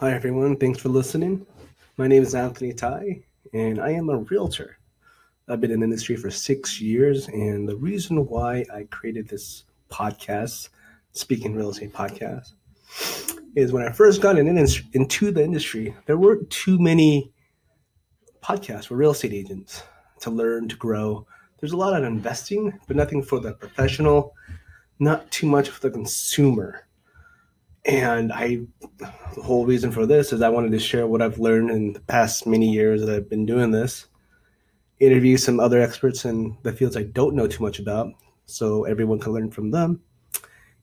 Hi, everyone. Thanks for listening. My name is Anthony Tai, and I am a realtor. I've been in the industry for six years, and the reason why I created this podcast, Speaking Real Estate Podcast, is when I first got in, into the industry, there weren't too many podcasts for real estate agents to learn, to grow. There's a lot of investing, but nothing for the professional, not too much for the consumer. And I, the whole reason for this is I wanted to share what I've learned in the past many years that I've been doing this, interview some other experts in the fields I don't know too much about, so everyone can learn from them.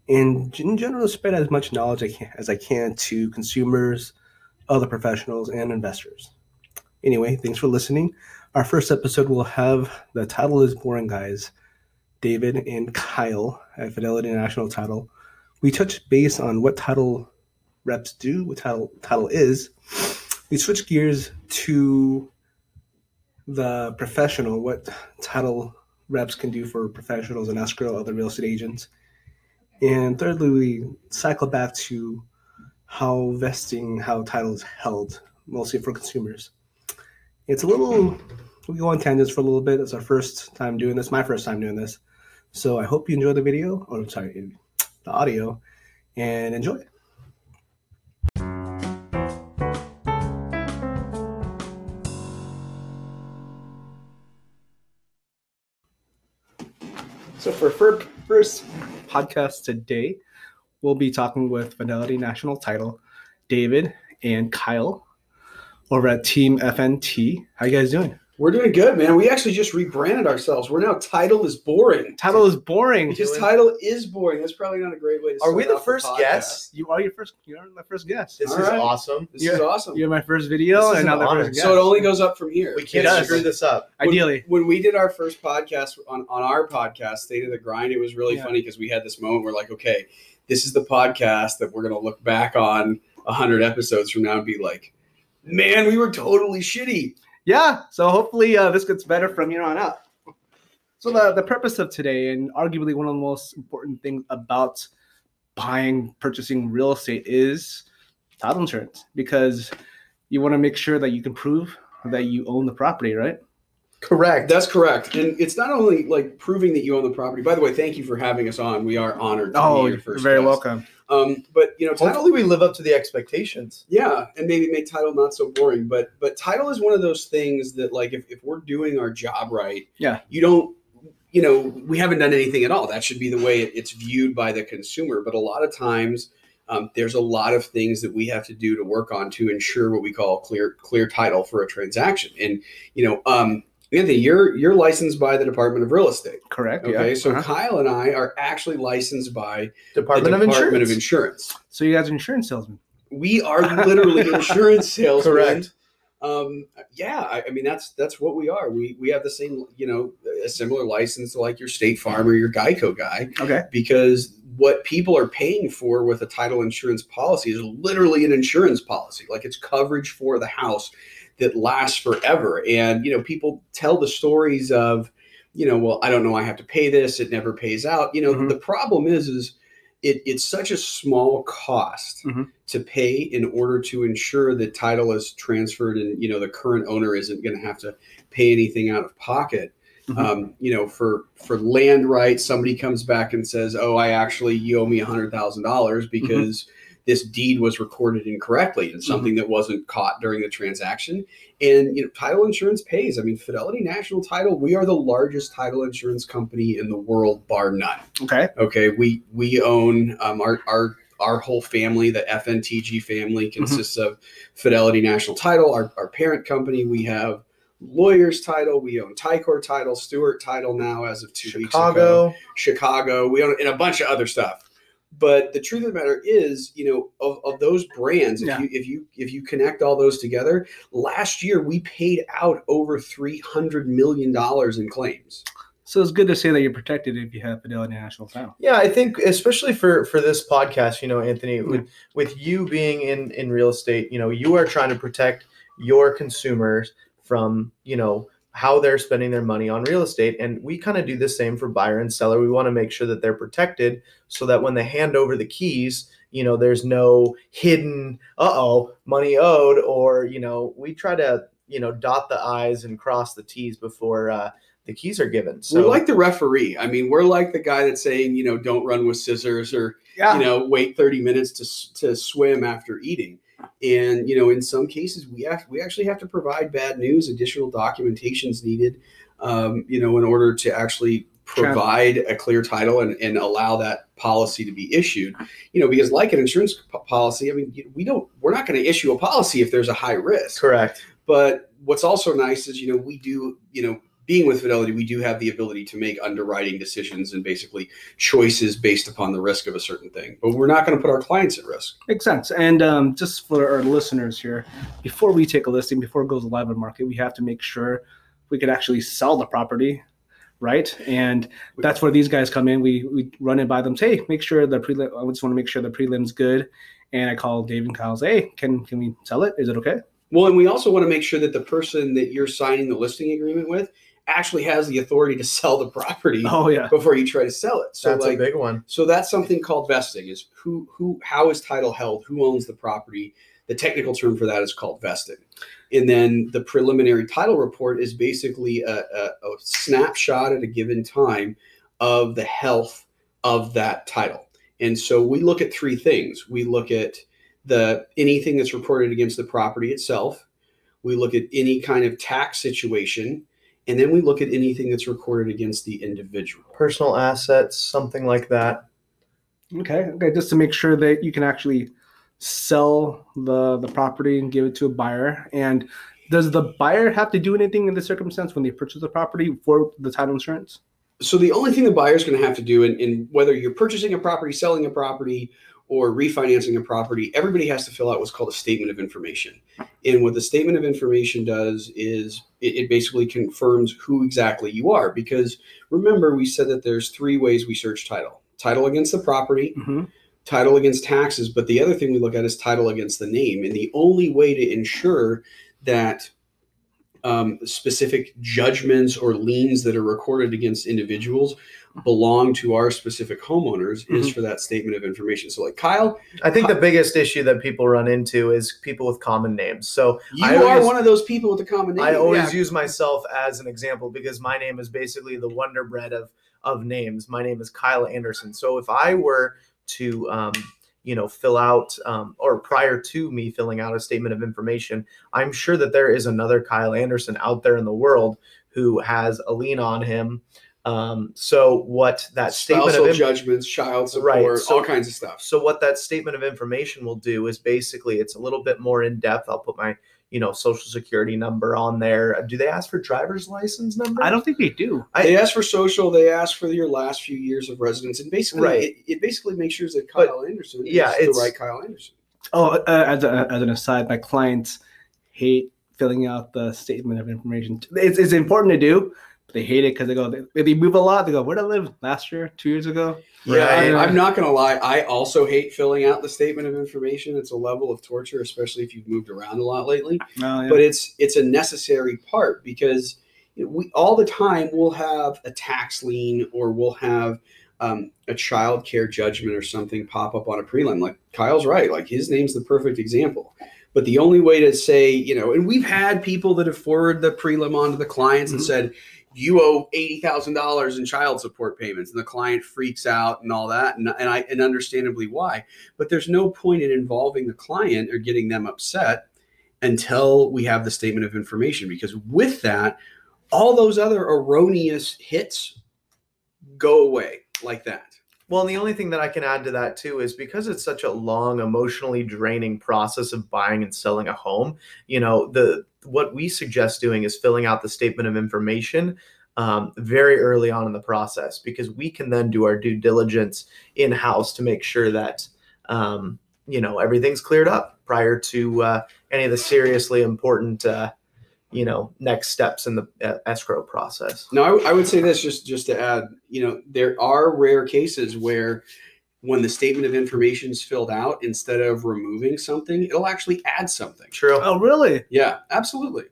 And in general, spread as much knowledge as I can to consumers, other professionals, and investors. Anyway, thanks for listening. Our first episode will have the title is Boring Guys, David and Kyle at Fidelity National Title we touch base on what title reps do, what title title is. We switch gears to the professional, what title reps can do for professionals and escrow, other real estate agents. And thirdly, we cycle back to how vesting, how titles held, mostly for consumers. It's a little, we go on tangents for a little bit. It's our first time doing this, my first time doing this. So I hope you enjoy the video. Oh, sorry, the audio and enjoy. So for first podcast today, we'll be talking with Fidelity National Title, David and Kyle over at Team FNT. How you guys doing? We're doing good, man. We actually just rebranded ourselves. We're now title is boring. Title is boring. Because title is boring. That's probably not a great way to. Are we the first the guest? You are your first. You are my first guest. This All is right. awesome. This you're, is awesome. You're my first video, and now the first guest. So it only goes up from here. We can't screw this up. Ideally, when, when, we did our first podcast on on our podcast, State of the Grind, it was really yeah. funny because we had this moment We're like, okay, this is the podcast that we're gonna look back on hundred episodes from now and be like, man, we were totally shitty yeah, so hopefully uh, this gets better from here on out. So the, the purpose of today, and arguably one of the most important things about buying, purchasing real estate is title insurance because you want to make sure that you can prove that you own the property, right? Correct. That's correct. And it's not only like proving that you own the property. By the way, thank you for having us on. We are honored. To oh, you're very guest. welcome. Um, but you know, title, hopefully we live up to the expectations. Yeah, and maybe make title not so boring. But but title is one of those things that like if, if we're doing our job right, yeah, you don't you know we haven't done anything at all. That should be the way it's viewed by the consumer. But a lot of times. Um, there's a lot of things that we have to do to work on to ensure what we call clear clear title for a transaction. And you know, um, Anthony, you're you're licensed by the Department of Real Estate. Correct. Okay, yeah. so uh-huh. Kyle and I are actually licensed by Department, the of, Department insurance. of Insurance. So you guys are insurance salesmen. We are literally insurance salesmen. Correct. Um, yeah, I, I, mean that's that's what we are. We we have the same, you know, a similar license to like your State Farm or your Geico guy. Okay. Because what people are paying for with a title insurance policy is literally an insurance policy. Like it's coverage for the house that lasts forever. And, you know, people tell the stories of, you know, well, I don't know, I have to pay this, it never pays out. You know, mm-hmm. the problem is, is it, it's such a small cost mm-hmm. to pay in order to ensure that title is transferred and, you know, the current owner isn't going to have to pay anything out of pocket. Mm-hmm. Um, you know, for for land rights, somebody comes back and says, "Oh, I actually you owe me a hundred thousand dollars mm-hmm. This deed was recorded incorrectly and something mm-hmm. that wasn't caught during the transaction. And you know, title insurance pays. I mean, Fidelity National Title, we are the largest title insurance company in the world, bar none. Okay. Okay. We we own um, our our our whole family, the FNTG family, mm-hmm. consists mm-hmm. of Fidelity National Title, our, our parent company. We have lawyers title. We own Ticor title, Stewart title now as of two Chicago. weeks ago. Chicago. We own and a bunch of other stuff. But the truth of the matter is, you know, of, of those brands, if yeah. you if you if you connect all those together, last year we paid out over three hundred million dollars in claims. So it's good to say that you're protected if you have Fidelity National Title. Yeah, I think especially for for this podcast, you know, Anthony, with with you being in in real estate, you know, you are trying to protect your consumers from, you know, how they're spending their money on real estate. And we kind of do the same for buyer and seller. We want to make sure that they're protected so that when they hand over the keys, you know there's no hidden uh-oh money owed or you know we try to you know dot the i's and cross the t's before uh, the keys are given so we're like the referee. I mean, we're like the guy that's saying, you know, don't run with scissors or Yeah. you know, wait 30 minutes to to swim after eating. And you know, in some cases, we have we actually have to provide bad news, additional documentations needed, um, you know, in order to actually provide a clear title and, and allow that policy to be issued. You know, because like an insurance p- policy, I mean, we don't we're not going to issue a policy if there's a high risk. correct But what's also nice is, you know, we do, you know, being with Fidelity, we do have the ability to make underwriting decisions and basically choices based upon the risk of a certain thing. But we're not going to put our clients at risk. Makes sense. And um, just for our listeners here, before we take a listing, before it goes live on market, we have to make sure we could actually sell the property, right? And that's where these guys come in. We we run it by them. Say, hey, make sure the prelim. I just want to make sure the prelim's good. And I call Dave and Kyle. Say, hey, can can we sell it? Is it okay? Well, and we also want to make sure that the person that you're signing the listing agreement with actually has the authority to sell the property Oh yeah. before you try to sell it. So that's like a big one So that's something called vesting. Is who who how is title held? Who owns the property? The technical term for that is called vesting. And then the preliminary title report is basically a, a, a snapshot at a given time of the health of that title. And so we look at three things. We look at the anything that's reported against the property itself. We look at any kind of tax situation, and then we look at anything that's recorded against the individual. personal assets something like that Okay. Okay. Just to make sure that you can actually sell the the property and give it to a buyer. And does the buyer have to do anything in this circumstance when they purchase the property for the title insurance? so the only thing the buyer's going to have to do in, in whether you're purchasing a property selling a property or refinancing a property everybody has to fill out what's called a statement of information. And what the statement of information does is it, it basically confirms who exactly you are because remember we said that there's three ways we search title. Title against the property Mm-hmm. title against taxes but the other thing we look at is title against the name. And the only way to ensure that um, specific judgments or liens that are recorded against individuals belong to our specific homeowners is for that statement of information so like kyle i think the biggest issue that people run into is people with common names so you I are always- one of those people with a common name I always Yeah. use myself as an example because my name is basically the wonder bread of of names. My name is Kyle Anderson. So if I were to um, you know fill out um, or prior to me filling out a statement of information, I'm sure that there is another Kyle Anderson out there in the world who has a lien on him. Um, so what that statement of in- judgments child support Right, so- all kinds of stuff so what that statement of information will do is basically it's a little bit more in depth. I'll put my you know social security number on there. Do they ask for driver's license number? I don't think they do. I- they ask for social they ask for your last few years of residence and basically Right. it, it basically makes sure that But, kyle anderson yeah, is the right kyle anderson Oh, uh, as, a, as an aside, my clients hate filling out the statement of information. It's, it's important to do, but they hate it because they go, they, they move a lot. They go, where did I live last year, two years ago? Yeah, Right. I, I'm not gonna lie. I also hate filling out the statement of information. It's a level of torture, especially if you've moved around a lot lately. Oh, yeah. But it's it's a necessary part because we all the time we'll have a tax lien or we'll have um, a child care judgment or something pop up on a prelim. Like Kyle's right. Like his name's the perfect example. But the only way to say, you know, and we've had people that have forwarded the prelim onto the clients and Mhm. said, you owe eighty thousand dollars in child support payments, and the client freaks out and all that, and, and I and understandably why. But there's no point in involving the client or getting them upset until we have the statement of information, because with that, all those other erroneous hits go away like that. Well, and the only thing that I can add to that too is because it's such a long, emotionally draining process of buying and selling a home. You know, the what we suggest doing is filling out the statement of information um, very early on in the process because we can then do our due diligence in house to make sure that um, you know everything's cleared up prior to uh, any of the seriously important uh, you know next steps in the uh, escrow process. no I, w- I would say this just just to add, you know, there are rare cases where when the statement of information is filled out, instead of removing something, it'll actually add something. True. oh, really? Yeah, absolutely.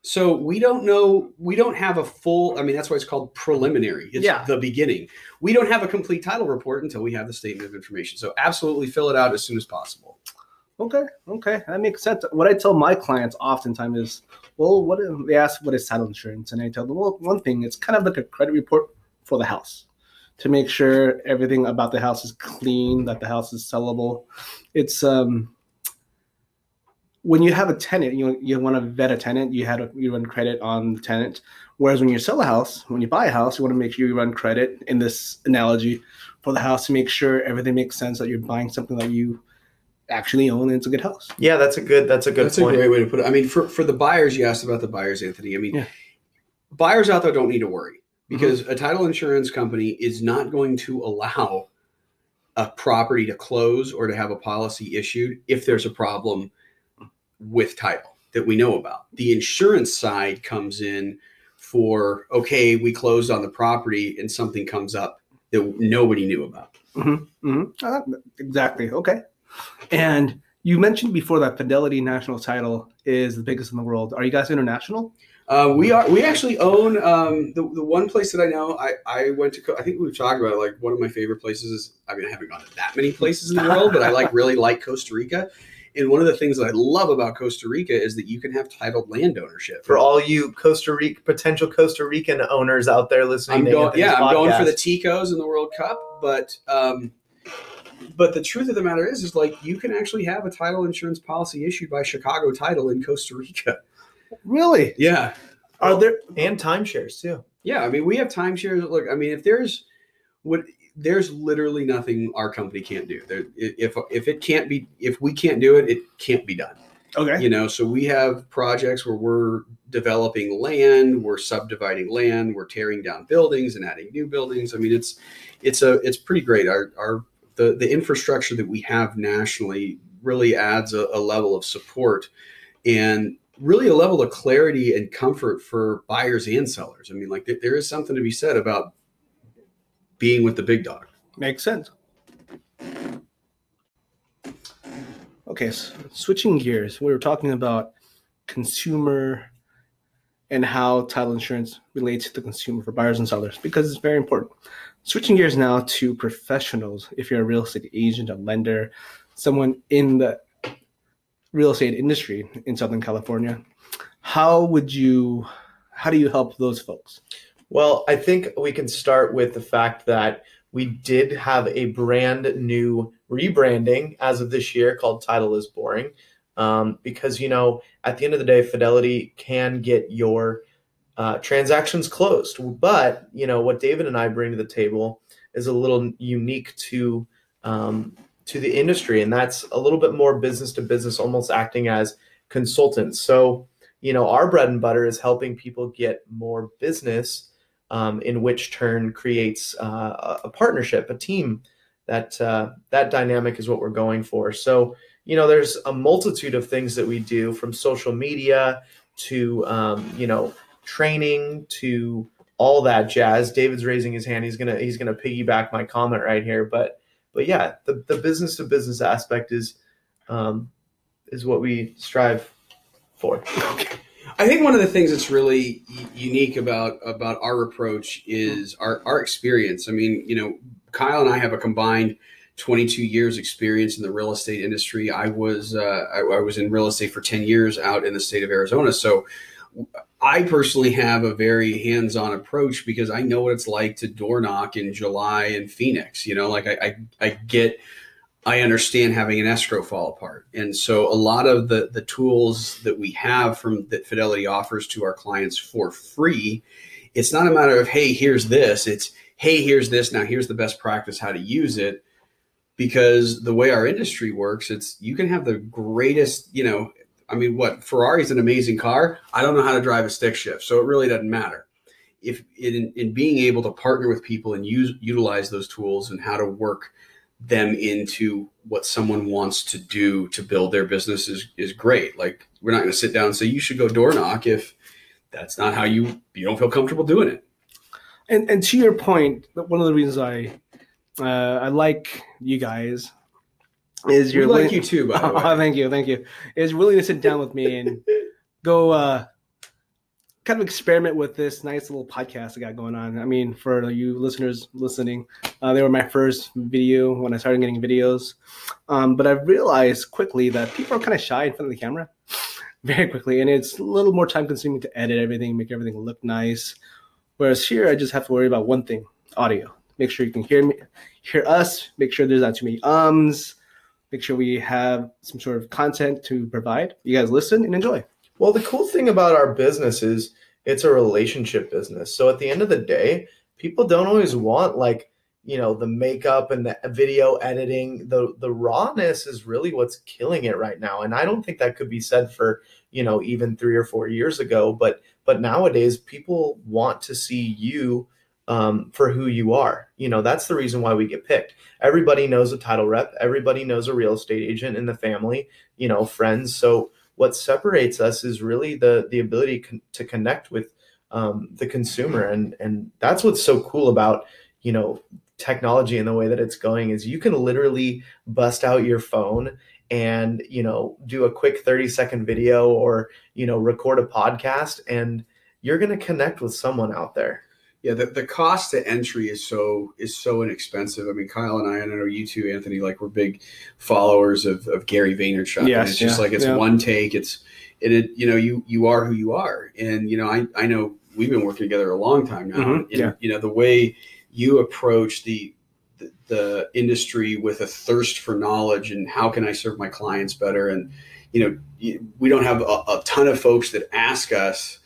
So we don't know. We don't have a full. I mean, that's why it's called preliminary. It's Yeah. the beginning. We don't have a complete title report until we have the statement of information. So absolutely fill it out as soon as possible. Okay, okay, that makes sense. What I tell my clients oftentimes is, well, what they ask what is title insurance, and I tell them, well, one thing, it's kind of like a credit report for the house to make sure everything about the house is clean, that the house is sellable. It's um when you have a tenant, you you want to vet a tenant, you had a, you run credit on the tenant. Whereas when you sell a house, when you buy a house, you want to make sure you run credit in this analogy for the house to make sure everything makes sense that you're buying something that you actually own and it's a good house. Yeah, that's a good. That's a good That's point. a great way to put it. I mean, for for the buyers, you asked about the buyers, Anthony. I mean, Yeah. buyers out there don't need to worry Mm-hmm. because a title insurance company is not going to allow a property to close or to have a policy issued if there's a problem with title that we know about. The insurance side comes in for okay, we closed on the property and something comes up that nobody knew about. hmm exactly. Okay. And you mentioned before that Fidelity National Title is the biggest in the world. Are you guys international? Uh, we are. We actually own um, the the one place that I know. I I went to. I think we've talked about it, like one of my favorite places is. I mean, I haven't gone to that many places in the world, but I like really like Costa Rica. And one of the things that I love about Costa Rica is that you can have titled land ownership. For all you Costa Rica potential Costa Rican owners out there listening, I'm going. Anthony's Yeah, I'm going for the. Ticos in the World Cup, but um, but the truth of the matter is, is like you can actually have a title insurance policy issued by Chicago Title in Costa Rica. Really? Yeah, Are there? and timeshares too. Yeah, I mean, we have timeshares. Look, I mean, if there's what there's literally nothing our company can't do. There, if if it can't be, if we can't do it, it can't be done. Okay. You know, so we have projects where we're developing land, we're subdividing land, we're tearing down buildings and adding new buildings. I mean, it's it's a it's pretty great. Our our the the infrastructure that we have nationally really adds a, a level of support and really a level of clarity and comfort for buyers and sellers. I mean, like there- there is something to be said about being with the big dog. Makes sense. Okay, so switching gears, we were talking about consumer and how title insurance relates to the consumer for buyers and sellers because it's very important. Switching gears now to professionals, if you're a real estate agent, a lender, someone in the real estate industry in Southern California, how would you, how do you help those folks? Well, I think we can start with the fact that we did have a brand new rebranding as of this year called Title is Boring. Um, because, you know, at the end of the day, Fidelity can get your uh, transactions closed. But, you know, what David and I bring to the table is a little unique to um, to the industry, and that's a little bit more business to business, almost acting as consultants. So, you know, our bread and butter is helping people get more business um, in which turn creates uh, a partnership, a team. That uh, that dynamic is what we're going for. So you know, there's a multitude of things that we do, from social media to um, you know training to all that jazz. David's raising his hand. He's gonna he's gonna piggyback my comment right here. But but yeah, the the business to business aspect is um, is what we strive for. I think one of the things that's really unique about about our approach is our our experience. I mean, you know, Kyle and I have a combined 22 years experience in the real estate industry. I was uh, I, I was in real estate for 10 years out in the state of Arizona, so I personally have a very hands-on approach because I know what it's like to door knock in July in Phoenix. You know, like I I, I get I understand having an escrow fall apart. And so a lot of the the tools that we have from that Fidelity offers to our clients for free, it's not a matter of hey, here's this. It's hey, here's this. Now here's the best practice how to use it. Because the way our industry works, it's you can have the greatest, you know, I mean, what Ferrari's an amazing car. I don't know how to drive a stick shift, so it really doesn't matter. If in, in being able to partner with people and use utilize those tools and how to work them into what someone wants to do to build their business is, is great. Like we're not going to sit down and say you should go door knock if that's not how you you don't feel comfortable doing it. And and to your point, one of the reasons I uh, I like you guys is We like willing- you too, by the way. Oh, thank you, thank you. Is willing to sit down with me and go uh, kind of experiment with this nice little podcast I got going on. I mean, for you listeners listening, uh, they were my first video when I started getting videos. Um, but I realized quickly that people are kind of shy in front of the camera very quickly, and it's a little more time consuming to edit everything, make everything look nice. Whereas here, I just have to worry about one thing: audio. Make sure you can hear me, hear us. Make sure there's not too many ums. Make sure we have some sort of content to provide. You guys listen and enjoy. Well, the cool thing about our business is it's a relationship business. So at the end of the day, people don't always want like, you know, the makeup and the video editing. The the rawness is really what's killing it right now. And I don't think that could be said for, you know, even 3 or 4 years ago, but but nowadays people want to see you um, for who you are. You know, that's the reason why we get picked. Everybody knows a title rep, everybody knows a real estate agent in the family, you know, friends. So what separates us is really the the ability con- to connect with um, the consumer, and and that's what's so cool about you know technology and the way that it's going is you can literally bust out your phone and you know do a quick 30 second video or you know record a podcast and you're going to connect with someone out there yeah, the, the cost to entry is so is so inexpensive. I mean, Kyle and I, and I know you too, Anthony, like we're big followers of, of Gary Vaynerchuk. Yes, and it's just like it's yeah. one take. It's it, it you know you you are who you are, and you know I I know we've been working together a long time now. Mhm, and, yeah. You know the way you approach the, the the industry with a thirst for knowledge and how can I serve my clients better, and you know we don't have a, a ton of folks that ask us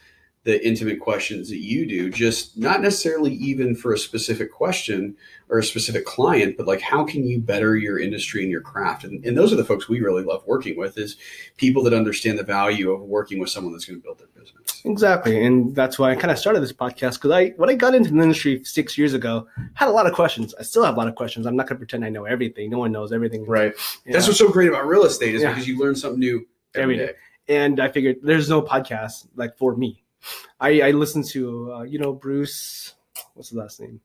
the intimate questions that you do just not necessarily even for a specific question or a specific client but like how can you better your industry and your craft and, and those are the folks we really love working with is people that understand the value of working with someone that's going to build their business Exactly, and that's why I kind of started this podcast because I, when I got into the industry six years ago, had a lot of questions. I still have a lot of questions. I'm not going to pretend I know everything. No one knows everything. right you that's know? what's so great about real estate is Yeah. because you learn something new Every every day. day and I figured there's no podcast like for me. I, I listened to uh, you know Bruce. What's the last name?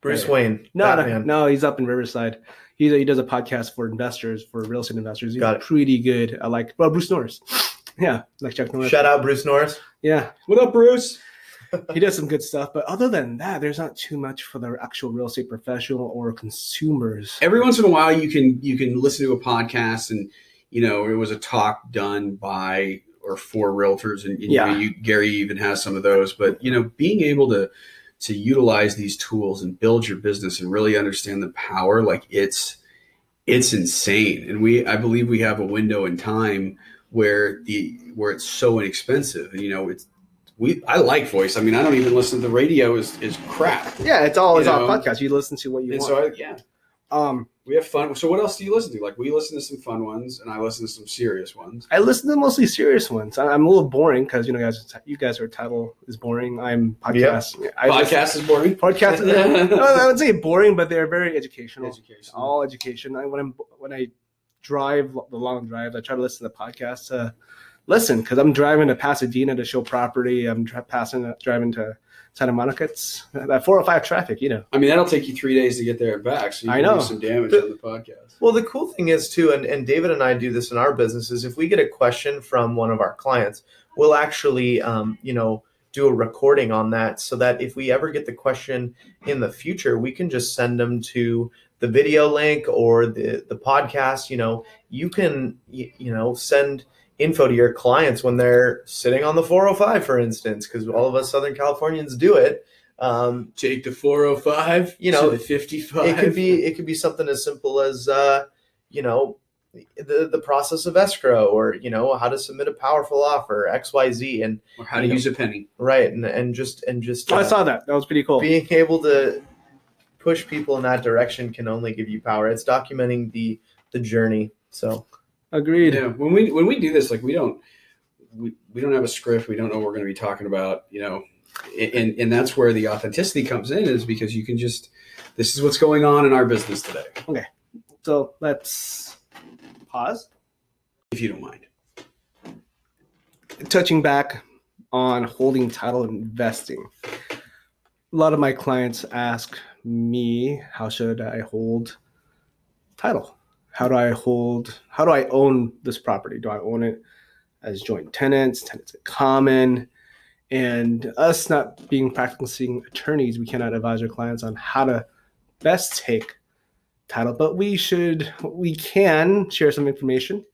bruce Right. wayne No, no, no, he's up in Riverside. He he does a podcast for investors, for real estate investors. He's Got it. pretty good. I like well Bruce Norris. Yeah, like Chuck Norris. shout out bruce norris Yeah, what up bruce he does some good stuff. But other than that, there's not too much for the actual real estate professional or consumers. every once in a while you can you can listen to a podcast and you know it was a talk done by or for realtors and, and you know, Yeah. you, gary even has some of those but you know being able to to utilize these tools and build your business and really understand the power like it's it's insane and we i believe we have a window in time where the where it's so inexpensive and you know it's we i like voice i mean i don't even listen to the radio is is crap Yeah, it's all it's all podcast. You listen to what you and want. so I, yeah um, we have fun. So what else do you listen to? Like we listen to some fun ones, and I listen to some serious ones. I listen to mostly serious ones. I- I'm a little boring because you know, guys, you guys are title is boring. I'm podcast. I listen- Podcast is boring. podcast. no, I would say boring, but they're very educational. Education. All education. I, when I'm when I drive the long drives, I try to listen to podcasts to listen because I'm driving to Pasadena to show property. I'm dri- passing driving to Santa Monica. It's that 405 traffic, you know. I mean, that'll take you three days to get there and back. So you I know. do some damage The- on the podcast. Well, the cool thing is too, and, and David and I do this in our business, is if we get a question from one of our clients, we'll actually, um, you know, do a recording on that so that if we ever get the question in the future, we can just send them to the video link or the the podcast. You know, you can you, you know send info to your clients when they're sitting on the 405, for instance, because all of us Southern Californians do it. Um, Take the 405. You know, to the 55. it could be it could be something as simple as uh, you know the the process of escrow or you know how to submit a powerful offer xyz and or how to use a penny. right and and just and just Oh, I uh, saw that. That was pretty cool. being able to push people in that direction can only give you power it's documenting the the journey so Agreed. Yeah. When we when we do this, like we don't we, we don't have a script. We don't know what we're going to be talking about. You know, and and that's where the authenticity comes in is because you can just this is what's going on in our business today. Okay. So let's pause. If you don't mind. touching back on holding title investing a lot of my clients ask me how should i hold title how do i hold how do i own this property do i own it as joint tenants tenants in common And us not being practicing attorneys, we cannot advise our clients on how to best take title, but we should, we can share some information.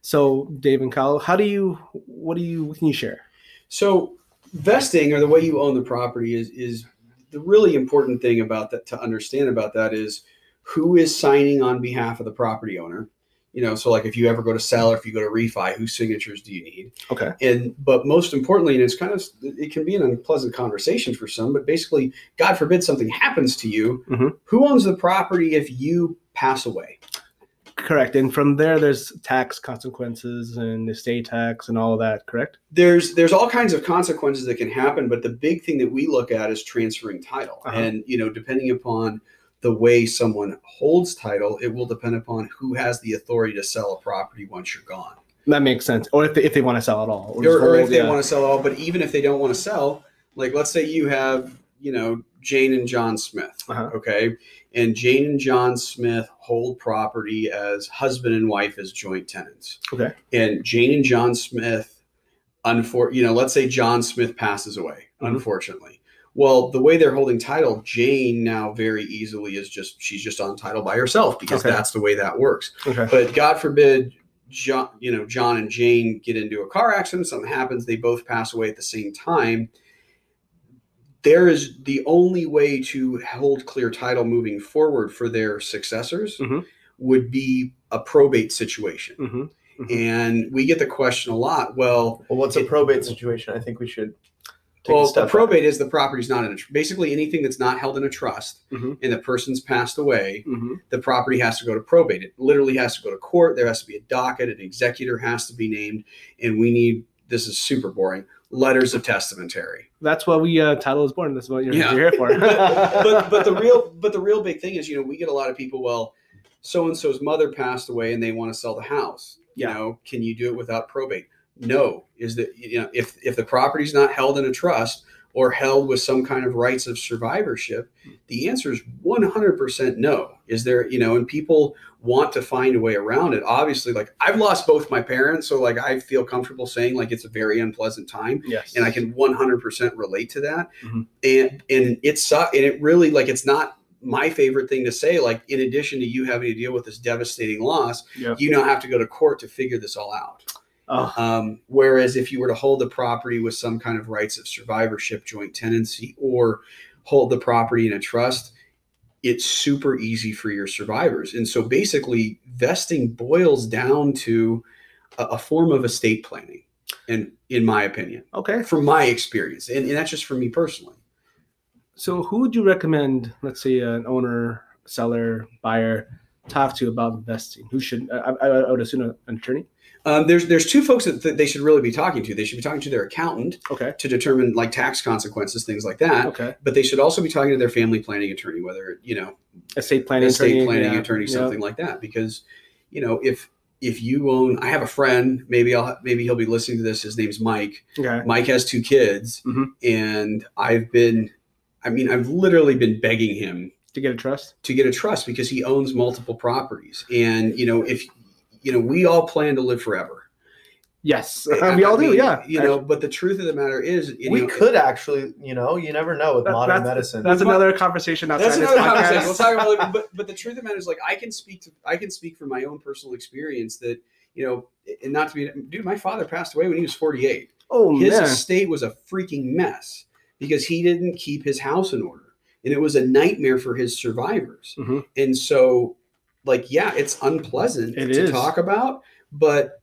So, Dave and Kyle, how do you, what do you, what can you share? So vesting or the way you own the property is is the really important thing about that to understand about that is who is signing on behalf of the property owner. You know, so like if you ever go to sell or if you go to refi, whose signatures do you need? Okay. And but most importantly, and it's kind of it can be an unpleasant conversation for some, but basically, God forbid something happens to you, Mhm. who owns the property if you pass away? Correct. And from there, there's tax consequences and estate tax and all of that, correct? there's there's all kinds of consequences that can happen but the big thing that we look at is transferring title Uh-huh. and you know depending upon the way someone holds title it will depend upon who has the authority to sell a property once you're gone That makes sense. Or if they, if they want to sell at all. or, just or if they yeah. want to sell all but even if they don't want to sell like let's say you have you know jane and john smith Uh-huh. okay and jane and john smith hold property as husband and wife as joint tenants Okay. and jane and john smith unfor- you know let's say john smith passes away Mhm. unfortunately well the way they're holding title jane now very easily is just she's just on title by herself because Okay. that's the way that works Okay. but God forbid, John, you know, John and Jane get into a car accident, something happens, they both pass away at the same time. There is the only way to hold clear title moving forward for their successors Mhm. would be a probate situation. hmm And we get the question a lot. Well, Well, what's a probate situation? I think we should take well, the probate is the property's not in a tr- basically anything that's not held in a trust Mhm. and the person's passed away. hmm the property has to go to probate. It literally has to go to court. There has to be a docket. An executor has to be named, and we need. This is super boring. Letters of testamentary. That's why we uh, title is born. That's what you're, Yeah. you're here for. but but the real but the real big thing is you know we get a lot of people. Well, so and so's mother passed away, and they want to sell the house. You Yeah. know, can you do it without probate? No. Is that you know if if the property's not held in a trust or held with some kind of rights of survivorship, the answer is 100% no. Is there, you know, and people want to find a way around it. Obviously, like I've lost both my parents, so like I feel comfortable saying like it's a very unpleasant time yes. and I can 100% relate to that. Mhm. And and it's and it really like it's not my favorite thing to say like in addition to you having to deal with this devastating loss, Yeah. you now have to go to court to figure this all out. Oh, Um, whereas if you were to hold the property with some kind of rights of survivorship, joint tenancy, or hold the property in a trust, it's super easy for your survivors. And so basically, vesting boils down to a, a form of estate planning, and in my opinion, okay. from my experience, and, and that's just for me personally. So, who would you recommend, let's say, an owner, seller, buyer, talk to about investing? Who should, I, I, I would assume an attorney? Um, there's there's two folks that, that they should really be talking to. They should be talking to their accountant Okay. to determine like tax consequences, things like that. Okay. But they should also be talking to their family planning attorney, whether you know Estate planning estate attorney. planning yeah, attorney, yeah. something like that. Because you know if if you own, I have a friend. Maybe I'll maybe he'll be listening to this. His name's Mike. Okay. Mike has two kids, Mhm. and I've been, I mean, I've literally been begging him To get a trust? to get a trust because he owns multiple properties, and you know if you know we all plan to live forever. Yes. I- we all I do. mean, Yeah. You know, but the truth of the matter is, you we know, could actually, you know, you never know with That- modern that's- medicine. That's another conversation outside That's this another podcast. conversation. We'll talk about it. But but the truth of the matter is, like, I can speak to I can speak from my own personal experience that you know, and not to be, dude, my father passed away when he was 48. Oh, His man. estate was a freaking mess because he didn't keep his house in order, and it was a nightmare for his survivors. Mhm. And so, like, yeah, it's unpleasant It to is. talk about, but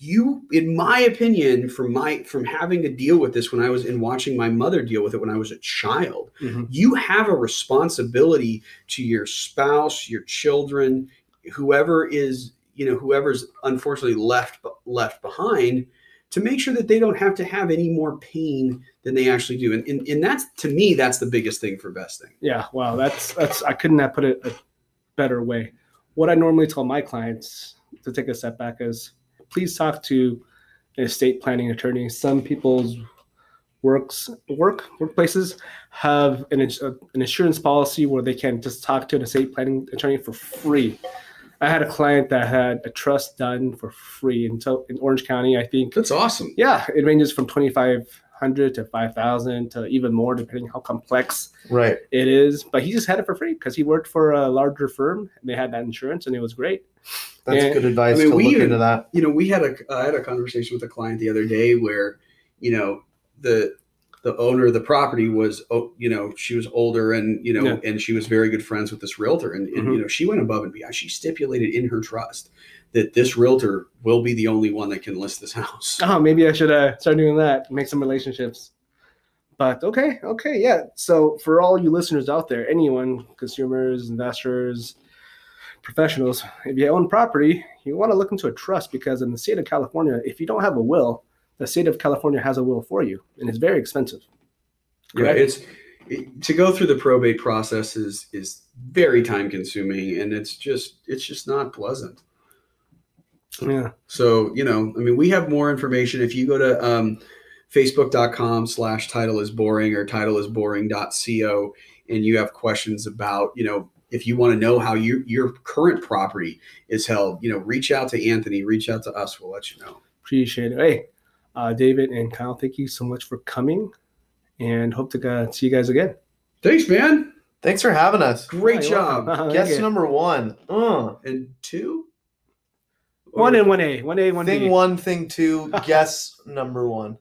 you in my opinion from my from having to deal with this when i was in watching my mother deal with it when i was a child Mhm. you have a responsibility to your spouse your children whoever is you know whoever's unfortunately left left behind to make sure that they don't have to have any more pain than they actually do and, and, and that's to me that's the biggest thing for vesting Yeah, wow, that's that's I couldn't have put it a better way. What I normally tell my clients to take a step back is please talk to an estate planning attorney. Some people's works work workplaces have an, uh, an insurance policy where they can just talk to an estate planning attorney for free. I had a client that had a trust done for free, so in Orange County, I think that's awesome yeah, it ranges from twenty five hundred to five thousand to even more, depending how complex Right. it is. But he just had it for free because he worked for a larger firm and they had that insurance and it was great. That's And- good advice I mean, to we look even- into that. you know, we had a I had a conversation with a client the other day where, you know, the the owner of the property was, oh, you know, she was older and you know, Yeah. and she was very good friends with this realtor, and, and Mhm. you know, she went above and beyond. She stipulated in her trust that this realtor will be the only one that can list this house. Oh, maybe I should uh, start doing that, make some relationships. But okay, okay, yeah. So for all you listeners out there, anyone, consumers, investors, professionals, if you own property, you want to look into a trust because in the state of California, if you don't have a will, the state of California has a will for you, and it's very expensive. Yeah, it's it, to go through the probate process is is very time consuming, and it's just it's just not pleasant. Yeah. So, you know, I mean, we have more information. If you go to um, facebook.com slash title is boring or title is boring.co and you have questions about, you know, if you want to know how your your current property is held, you know, reach out to Anthony, reach out to us. We'll let you know. Appreciate it. Hey, uh, David and Kyle, thank you so much for coming, and hope to uh, see you guys again. Thanks, man. Thanks for having us. Great You're job. welcome. Guest number one. Uh, And two? One and one A, one A, one A. thing B. one, thing two, guess number one.